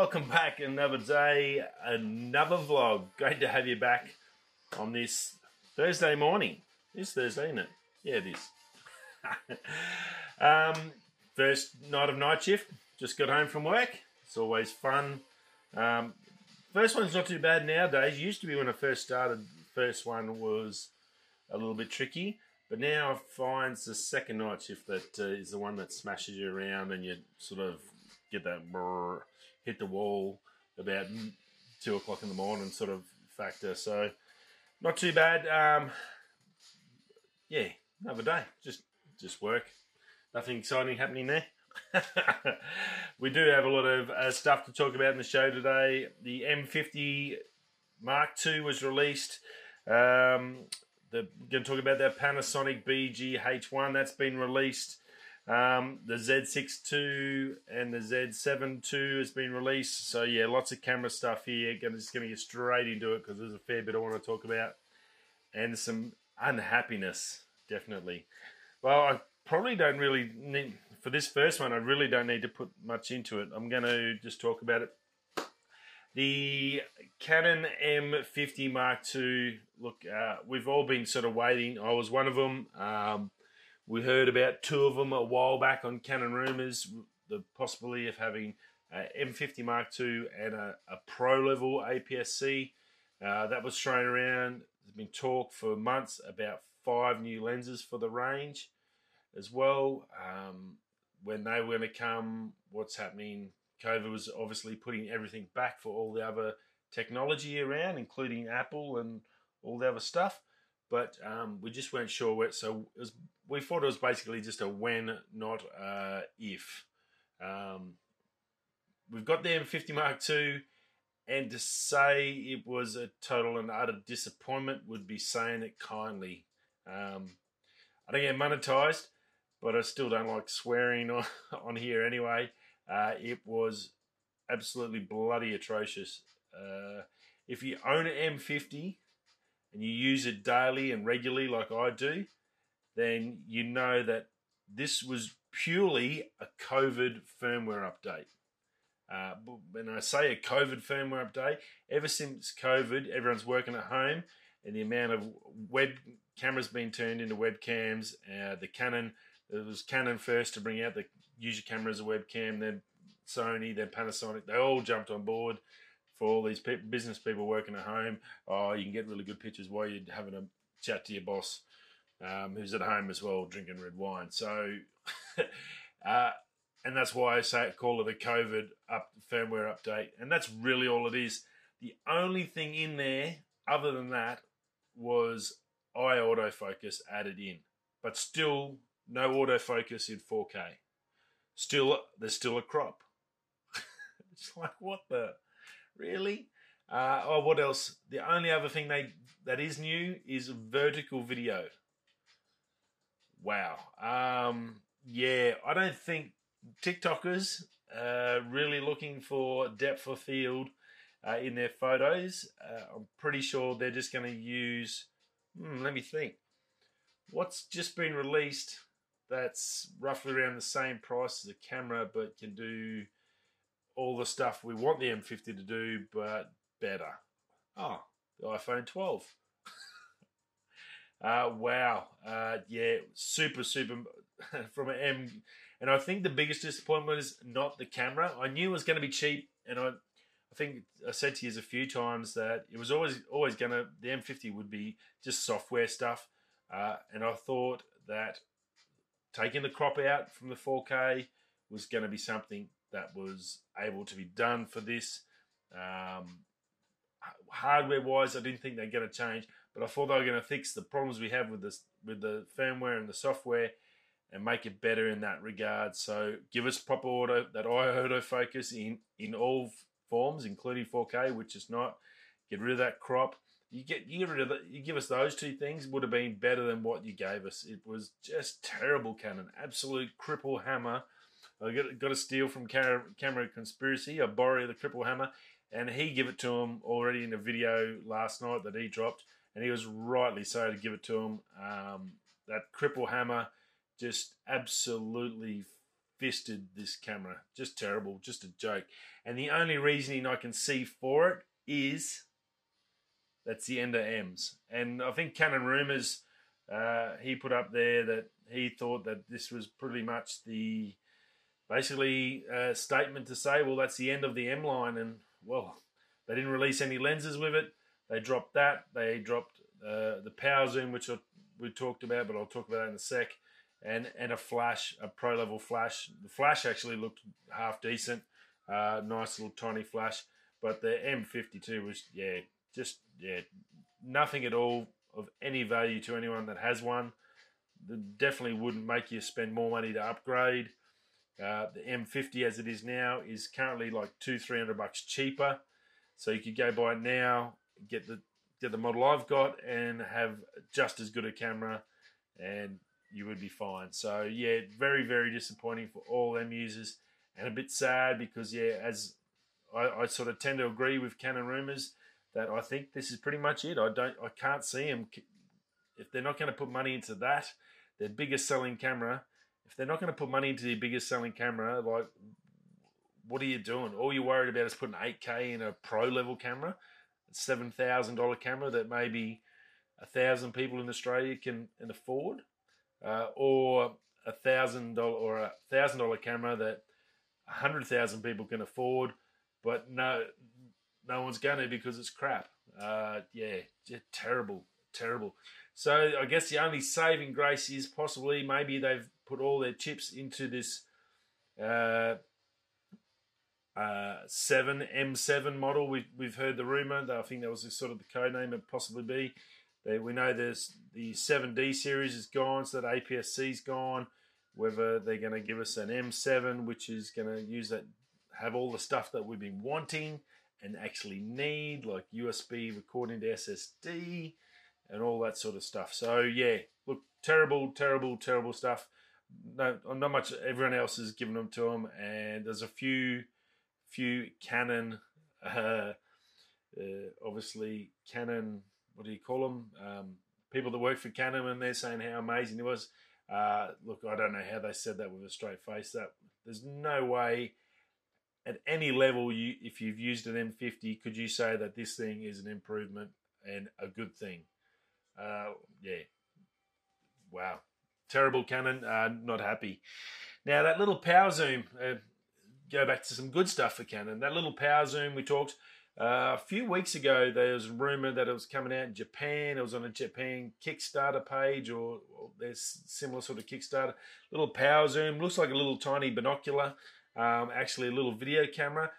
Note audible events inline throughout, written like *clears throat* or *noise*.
welcome back. Another day, another vlog. Great to have you back on this Thursday morning. It's Thursday, isn't it? Yeah, it is. *laughs* um, first night of night shift. Just got home from work. It's always fun. Um, first one's not too bad nowadays. Used to be when I first started. First one was a little bit tricky, but now I find the second night shift that uh, is the one that smashes you around and you sort of get that brrr, hit the wall about two o'clock in the morning sort of factor. So not too bad. Um, yeah, another day. Just just work. Nothing exciting happening there. *laughs* we do have a lot of uh, stuff to talk about in the show today. The M50 Mark II was released. Um, the, going to talk about that Panasonic BGH1 that's been released. Um, the Z6 II and the Z7 II has been released. So yeah, lots of camera stuff here. I'm just going to get straight into it because there's a fair bit I want to talk about, and some unhappiness definitely. Well, I probably don't really need for this first one. I really don't need to put much into it. I'm going to just talk about it. The Canon M50 Mark II. Look, uh, we've all been sort of waiting. I was one of them. Um, we heard about two of them a while back on Canon Rumors, the possibility of having an M50 Mark II and a, a Pro level APS-C. Uh, that was thrown around. There's been talk for months about five new lenses for the range as well. Um, when they were going to come, what's happening? COVID was obviously putting everything back for all the other technology around, including Apple and all the other stuff. But um, we just weren't sure where. So was, we thought it was basically just a when, not a if. Um, we've got the M50 Mark II, and to say it was a total and utter disappointment would be saying it kindly. Um, I don't get monetized, but I still don't like swearing on, *laughs* on here anyway. Uh, it was absolutely bloody atrocious. Uh, if you own an M50 and you use it daily and regularly, like I do, then you know that this was purely a COVID firmware update. Uh, when I say a COVID firmware update, ever since COVID, everyone's working at home, and the amount of web cameras being turned into webcams. Uh, the Canon, it was Canon first to bring out the use your camera as a webcam, then Sony, then Panasonic. They all jumped on board for all these pe- business people working at home. Oh, you can get really good pictures while you're having a chat to your boss um, who's at home as well drinking red wine. So, *laughs* uh, and that's why I say call it a COVID up firmware update, and that's really all it is. The only thing in there, other than that, was eye autofocus added in, but still no autofocus in 4K. Still, there's still a crop. *laughs* it's like what the really? Uh, oh, what else? The only other thing they that is new is vertical video. Wow. Um, yeah, I don't think TikTokers uh, really looking for depth of field uh, in their photos. Uh, I'm pretty sure they're just going to use. Hmm, let me think. What's just been released that's roughly around the same price as a camera, but can do all the stuff we want the M50 to do, but better. Oh, the iPhone 12. *laughs* Uh, wow. Uh, yeah, super, super *laughs* from an M. And I think the biggest disappointment is not the camera. I knew it was going to be cheap, and I, I think I said to you a few times that it was always always going to the M50 would be just software stuff, uh, and I thought that taking the crop out from the 4K was going to be something that was able to be done for this. Um, hardware wise, I didn't think they're going to change, but I thought they were going to fix the problems we have with this with the firmware and the software and make it better in that regard. So give us proper auto that I autofocus in in all forms, including 4K, which is not. Get rid of that crop. You get you get rid of you give us those two things would have been better than what you gave us. It was just terrible, Canon. Absolute cripple hammer. I got, got to steal from camera conspiracy. I borrow the cripple hammer and he gave it to him already in a video last night that he dropped, and he was rightly so to give it to him. Um, that cripple hammer just absolutely fisted this camera. Just terrible, just a joke. And the only reasoning I can see for it is that's the Ender M's. And I think Canon Rumors, uh, he put up there that he thought that this was pretty much the basically a statement to say, well, that's the end of the M line. And well, they didn't release any lenses with it. They dropped that. They dropped uh, the power zoom, which we talked about, but I'll talk about that in a sec. And and a flash, a pro level flash. The flash actually looked half decent, uh, nice little tiny flash. But the M52 was yeah, just yeah, nothing at all of any value to anyone that has one. That definitely wouldn't make you spend more money to upgrade. Uh, the M50 as it is now is currently like two, three hundred bucks cheaper. So you could go buy it now, get the get the model I've got, and have just as good a camera, and you would be fine. So yeah, very very disappointing for all M users, and a bit sad because yeah, as I, I sort of tend to agree with Canon rumors that I think this is pretty much it. I don't, I can't see them if they're not going to put money into that, their biggest selling camera. If they're not going to put money into their biggest selling camera, like what are you doing? All you're worried about is putting 8K in a pro level camera, seven thousand dollar camera that maybe a thousand people in Australia can, can afford, uh, or a thousand dollar or a thousand dollar camera that a hundred thousand people can afford, but no, no one's to because it's crap. Uh, yeah, terrible, terrible. So I guess the only saving grace is possibly maybe they've put all their chips into this uh, uh, seven M7 model. We've we've heard the rumor. That I think that was sort of the code name it possibly be. They, we know there's the 7D series is gone, so that APS-C's gone. Whether they're going to give us an M7, which is going to use that, have all the stuff that we've been wanting and actually need, like USB recording to SSD and all that sort of stuff. So yeah, look, terrible, terrible, terrible stuff. No, not much. Everyone else is giving them to them, and there's a few, few Canon, *laughs* uh, uh, obviously Canon. What do you call them? Um, people that work for Canon, and they're saying how amazing it was. Uh, look, I don't know how they said that with a straight face. That there's no way at any level, you if you've used an M50, could you say that this thing is an improvement and a good thing? Uh, yeah, wow, terrible Canon. Uh, not happy. Now that little power zoom. Uh, go back to some good stuff for Canon. That little power zoom we talked uh, a few weeks ago. There was rumor that it was coming out in Japan. It was on a Japan Kickstarter page, or, or there's similar sort of Kickstarter. Little power zoom looks like a little tiny binocular um, actually a little video camera.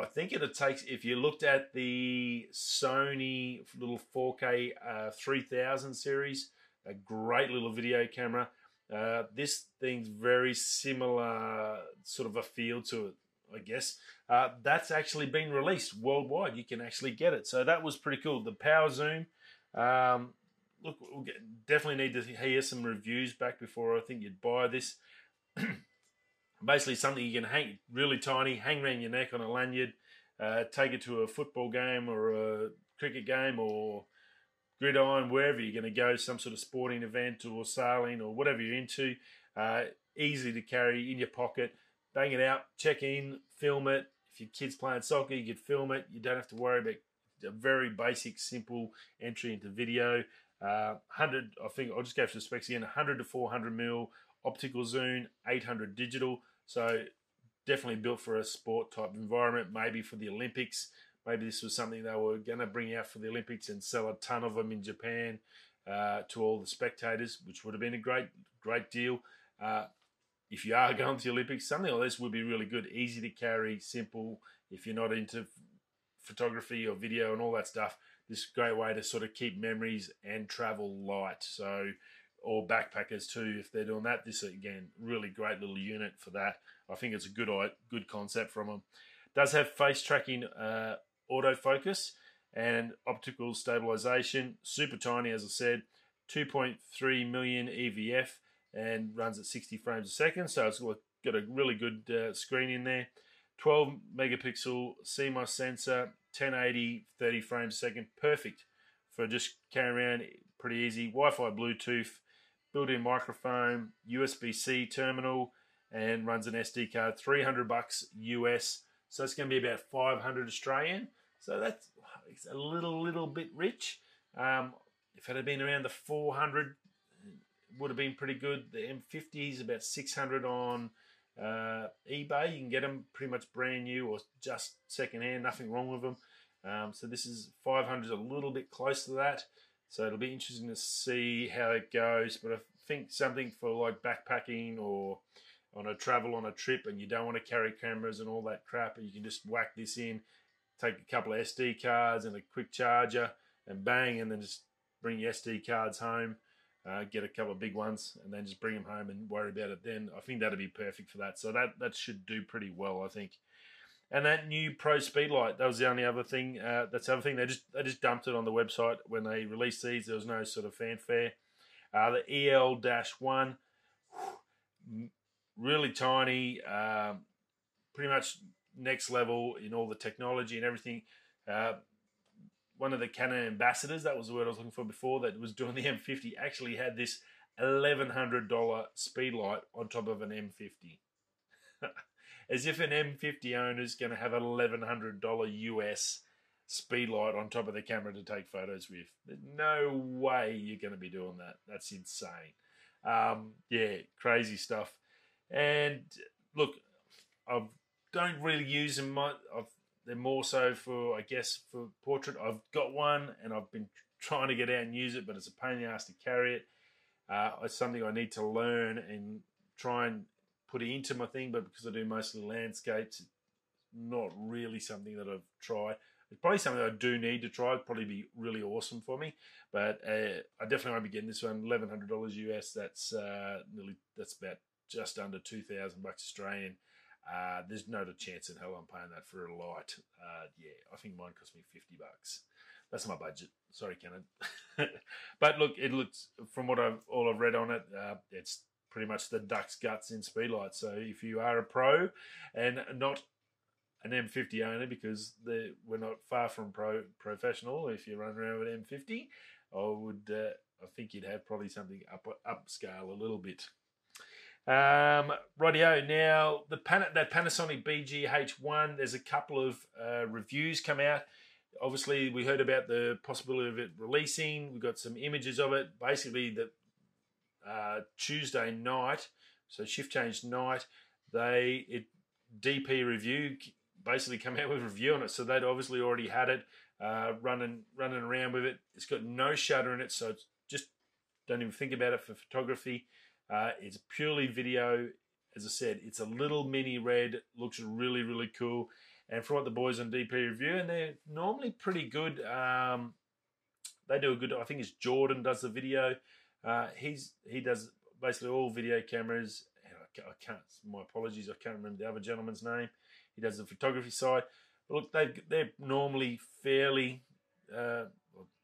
I think it takes, if you looked at the Sony little 4K uh, 3000 series, a great little video camera. Uh, this thing's very similar sort of a feel to it, I guess. Uh, that's actually been released worldwide. You can actually get it. So that was pretty cool. The power zoom. Um, look, we'll get, definitely need to hear some reviews back before I think you'd buy this. *clears throat* basically something you can hang really tiny, hang around your neck on a lanyard, uh, take it to a football game or a cricket game or gridiron, wherever you're going to go, some sort of sporting event or sailing or whatever you're into. Uh, easy to carry in your pocket. Bang it out, check in, film it. If your kid's playing soccer, you could film it. You don't have to worry about a very basic, simple entry into video. Uh, 100, I think I'll just go for the specs again 100 to 400 mil optical zoom, 800 digital. So definitely built for a sport type environment, maybe for the Olympics. Maybe this was something they were going to bring out for the Olympics and sell a ton of them in Japan uh, to all the spectators, which would have been a great, great deal. Uh, if you are *laughs* going to the Olympics, something like this would be really good, easy to carry, simple. If you're not into photography or video and all that stuff, this is a great way to sort of keep memories and travel light. So or backpackers too if they're doing that. This again, really great little unit for that. I think it's a good good concept from them. Does have face tracking, uh, autofocus, and optical stabilization. Super tiny, as I said, 2.3 million EVF and runs at 60 frames a second. So it's got a really good uh, screen in there. 12 megapixel CMOS sensor, 1080, 30 frames a second. Perfect for just carrying around. Pretty easy. Wi-Fi, Bluetooth built-in microphone, USB-C terminal, and runs an SD card, 300 bucks US. So it's going to be about 500 Australian. So that's it's a little, little bit rich. Um, if it had been around the 400, it would have been pretty good. The M50 is about 600 on uh, eBay. You can get them pretty much brand new or just secondhand, nothing wrong with them. Um, so this is 500 is a little bit close to that. So it'll be interesting to see how it goes. But I think something for like backpacking or on a travel on a trip and you don't want to carry cameras and all that crap, and you can just whack this in, take a couple of SD cards and a quick charger, and bang, and then just bring your SD cards home. Uh, get a couple of big ones and then just bring them home and worry about it then. I think that'd be perfect for that. So that that should do pretty well, I think. And that new Pro Speedlight, that was the only other thing. Uh, that's the other thing. They just they just dumped it on the website when they released these. There was no sort of fanfare. Uh, the EL one, really tiny, um, pretty much next level in all the technology and everything. Uh, one of the Canon ambassadors, that was the word I was looking for before, that was doing the M50, actually had this $1,100 speed light on top of an M50. *laughs* As if an M50 owner is going to have an $1,100 US speed light on top of the camera to take photos with. There's no way you're going to be doing that. That's insane. Um, yeah, crazy stuff. And look, I don't really use them. Much. I've, they're more so for, I guess, for portrait. I've got one, and I've been trying to get out and use it, but it's a pain in the ass to carry it. Uh, it's something I need to learn and try and put it into my thing. But because I do mostly landscapes, not really something that I've tried. It's probably something I do need to try. It'd probably be really awesome for me. But uh, I definitely won't be getting this one. Eleven hundred dollars US. That's uh, nearly. That's about just under two thousand bucks Australian. Uh, there's no chance in hell I'm paying that for a light. Uh, yeah, I think mine cost me fifty bucks. That's my budget. Sorry, Canon. *laughs* but look, it looks from what I've all I've read on it, uh, it's pretty much the duck's guts in speedlight. So if you are a pro and not an M50 owner, because we're not far from pro professional, if you run around with M50, I would uh, I think you'd have probably something up upscale a little bit. Um, rightio. Now the Pan- that Panasonic BGH1. There's a couple of uh, reviews come out. Obviously, we heard about the possibility of it releasing. We got some images of it. Basically, the uh, Tuesday night, so shift change night, they it DP review basically come out with a review on it. So they'd obviously already had it uh, running running around with it. It's got no shutter in it, so just don't even think about it for photography. Uh, it's purely video. As I said, it's a little mini red, looks really, really cool. And from what the boys on DP review, and they're normally pretty good. Um, they do a good. I think it's Jordan does the video. Uh, he's he does basically all video cameras. I can't. My apologies. I can't remember the other gentleman's name. He does the photography side. But look, they they're normally fairly. Uh,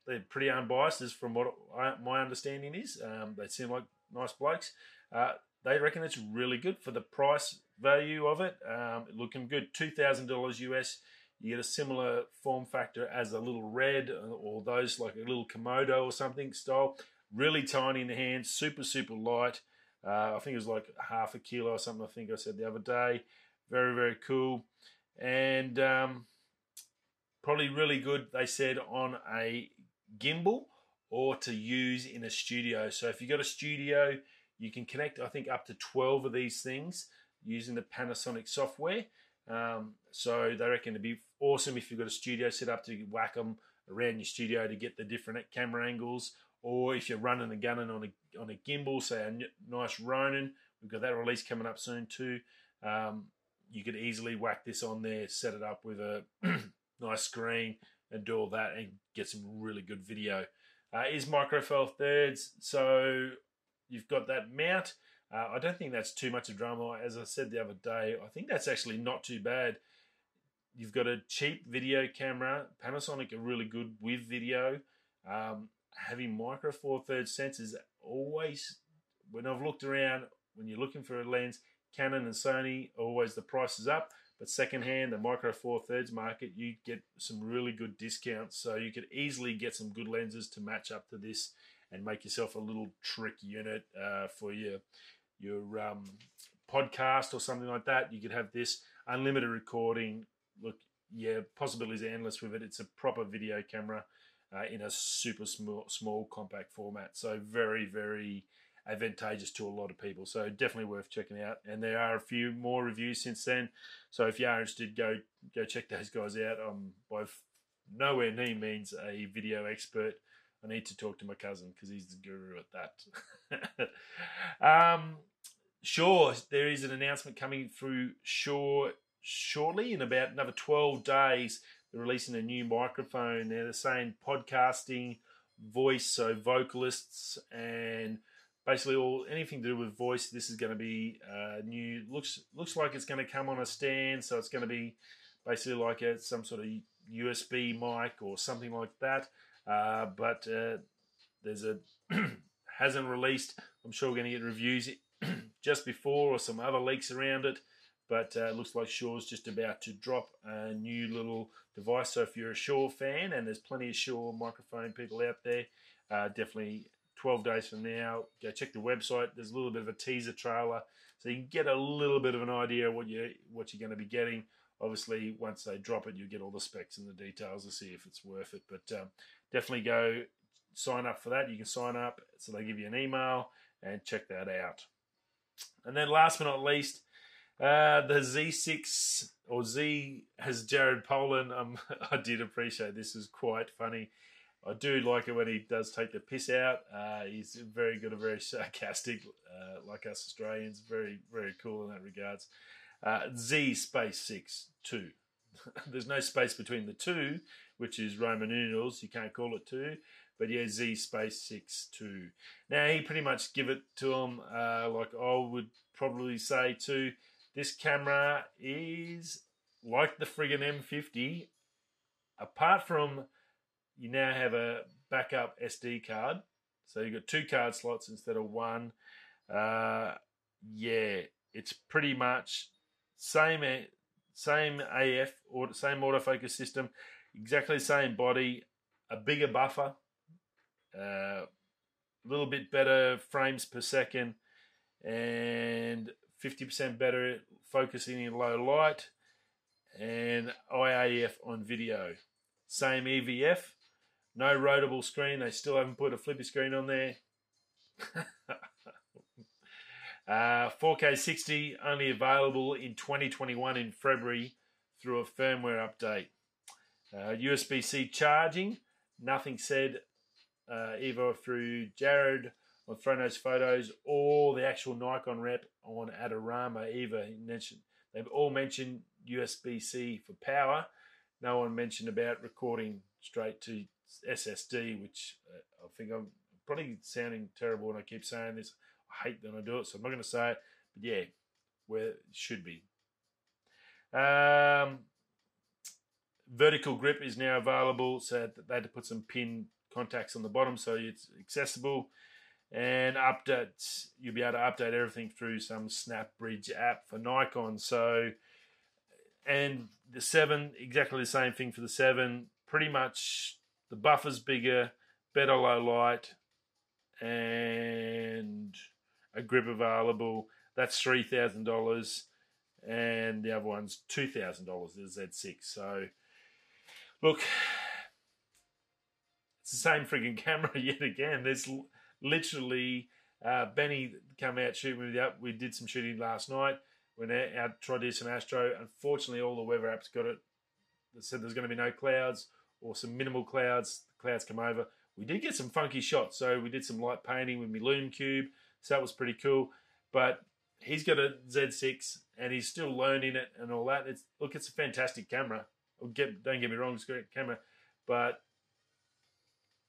they're pretty unbiased, as from what I, my understanding is. Um, they seem like nice blokes. Uh, they reckon it's really good for the price value of it. Um, looking good, two thousand dollars US. You get a similar form factor as a little red or those like a little Komodo or something style. Really tiny in the hand, super super light. Uh, I think it was like half a kilo or something. I think I said the other day. Very very cool, and um, probably really good. They said on a gimbal or to use in a studio. So if you've got a studio, you can connect, I think, up to 12 of these things using the Panasonic software. Um, so they reckon it'd be awesome if you've got a studio set up to whack them around your studio to get the different camera angles. Or if you're running and gunning on a, on a gimbal, say a nice Ronin, we've got that release coming up soon too. Um, you could easily whack this on there, set it up with a *clears throat* nice screen, and do all that and get some really good video. Uh, is micro four thirds, so you've got that mount. Uh, I don't think that's too much of drama. As I said the other day, I think that's actually not too bad. You've got a cheap video camera. Panasonic are really good with video. Um, having micro four thirds sensors always, when I've looked around, when you're looking for a lens, Canon and Sony always the price is up. But secondhand, the micro four thirds market, you get some really good discounts. So you could easily get some good lenses to match up to this and make yourself a little trick unit uh, for your your um, podcast or something like that, you could have this unlimited recording. Look, yeah, possibilities are endless with it. It's a proper video camera uh, in a super small, small compact format. So very, very advantageous to a lot of people. So definitely worth checking out. And there are a few more reviews since then. So if you are interested, go go check those guys out. I'm by nowhere near means a video expert. I need to talk to my cousin because he's the guru at that. *laughs* um, Shure, there is an announcement coming through Shure shortly in about another 12 days. They're releasing a new microphone. They're the same podcasting, voice, so vocalists and basically all anything to do with voice. This is going to be uh, new. looks looks like it's going to come on a stand, so it's going to be basically like a, some sort of USB mic or something like that. Uh, but uh, there's a *clears throat* hasn't released. I'm sure we're going to get reviews *clears throat* just before or some other leaks around it. But uh, it looks like Shure's just about to drop a new little device. So if you're a Shure fan, and there's plenty of Shure microphone people out there, uh, definitely 12 days from now, go check the website. There's a little bit of a teaser trailer, so you can get a little bit of an idea what you what you're going to be getting. Obviously, once they drop it, you'll get all the specs and the details to see if it's worth it. But um, definitely go sign up for that. You can sign up, so they give you an email and check that out. And then, last but not least, uh, the Z6 or Z has Jared Polin. Um, *laughs* I did appreciate this is quite funny. I do like it when he does take the piss out. Uh, he's very good and very sarcastic, uh, like us Australians. Very, very cool in that regards. Uh, Z space six two. *laughs* There's no space between the two, which is Roman numerals. You can't call it two. But yeah, Z space six two. Now he pretty much give it to him uh, like I would probably say too. This camera is like the friggin' M50. Apart from you now have a backup SD card. So you've got two card slots instead of one. Uh, yeah, it's pretty much same same AF or same autofocus system, exactly same body, a bigger buffer, uh, a little bit better frames per second, and 50% better focusing in low light, and IAF on video. Same EVF, no rotable screen. They still haven't put a flippy screen on there. *laughs* uh, 4K 60 only available in 2021 in February through a firmware update. Uh, USB C charging, nothing said uh, either through Jared on Fro Knows Photos or the actual Nikon rep on Adorama either. Mentioned, they've all mentioned USB C for power. No one mentioned about recording straight to SSD, which uh, I think I'm probably sounding terrible when I keep saying this. I hate when I do it, so I'm not going to say it. But yeah, where it should be. Um, vertical grip is now available, so they had to put some pin contacts on the bottom so it's accessible. And updates, you'll be able to update everything through some SnapBridge app for Nikon. So, and the 7, exactly the same thing for the 7. Pretty much the buffer's bigger, better low light, and a grip available. That's three thousand dollars, and the other one's two thousand dollars. The Z6. So, look, it's the same frigging *laughs* camera yet again. There's literally uh, Benny come out shooting with up. We did some shooting last night. Went out, tried to do some astro. Unfortunately, all the weather apps got it. They said there's going to be no clouds or some minimal clouds. The clouds come over. We did get some funky shots, so we did some light painting with my Lume Cube, so that was pretty cool. But he's got a Z6 and he's still learning it and all that. It's look, it's a fantastic camera. Get, don't get me wrong, it's a great camera, but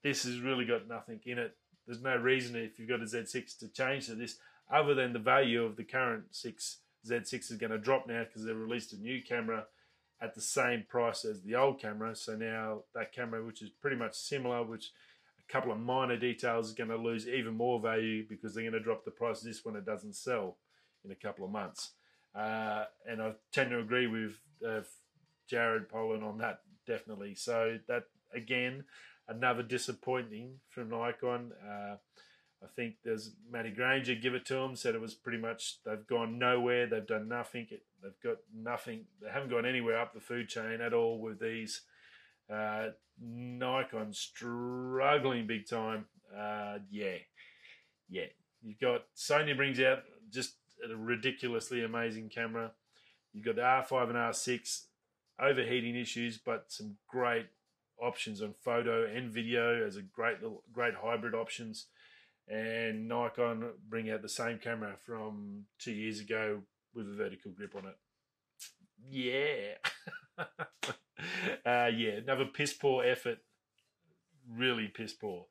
this has really got nothing in it. There's no reason if you've got a Z6 to change to this, other than the value of the current six Z6 is going to drop now because they've released a new camera at the same price as the old camera. So now that camera, which is pretty much similar, which a couple of minor details is going to lose even more value because they're going to drop the price of this when it doesn't sell in a couple of months. Uh, and I tend to agree with uh, Jared Polin on that definitely. So that again, another disappointing from Nikon. Uh, I think there's Matty Granger give it to them. Said it was pretty much they've gone nowhere. They've done nothing. They've got nothing. They haven't gone anywhere up the food chain at all with these. Uh, Nikon struggling big time. Uh, yeah, yeah. You've got Sony brings out just a ridiculously amazing camera. You've got the R5 and R6 overheating issues, but some great options on photo and video as a great little great hybrid options. And Nikon bring out the same camera from two years ago with a vertical grip on it. Yeah. *laughs* uh, yeah, another piss poor effort. Really piss poor.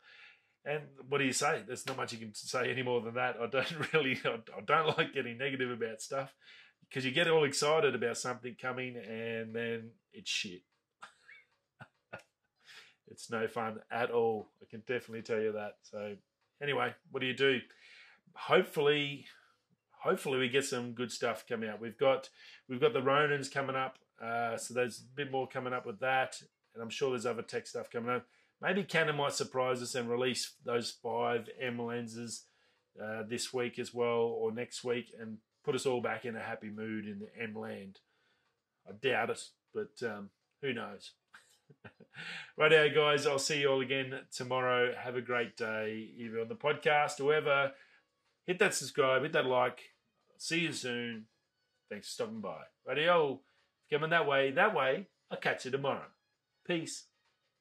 And what do you say? There's not much you can say any more than that. I don't *laughs* really, I don't like getting negative about stuff because you get all excited about something coming and then it's shit. *laughs* it's no fun at all. I can definitely tell you that. So, anyway, what do you do? Hopefully, hopefully we get some good stuff coming out. We've got we've got the Ronins coming up, uh, so there's a bit more coming up with that, and I'm sure there's other tech stuff coming up. Maybe Canon might surprise us and release those five M lenses uh, this week as well, or next week, and put us all back in a happy mood in the M land. I doubt it, but um, who knows? Righto, guys. I'll see you all again tomorrow. Have a great day, either on the podcast or whoever. Hit that subscribe, hit that like. See you soon. Thanks for stopping by. Radio, coming that way, that way. I'll catch you tomorrow. Peace.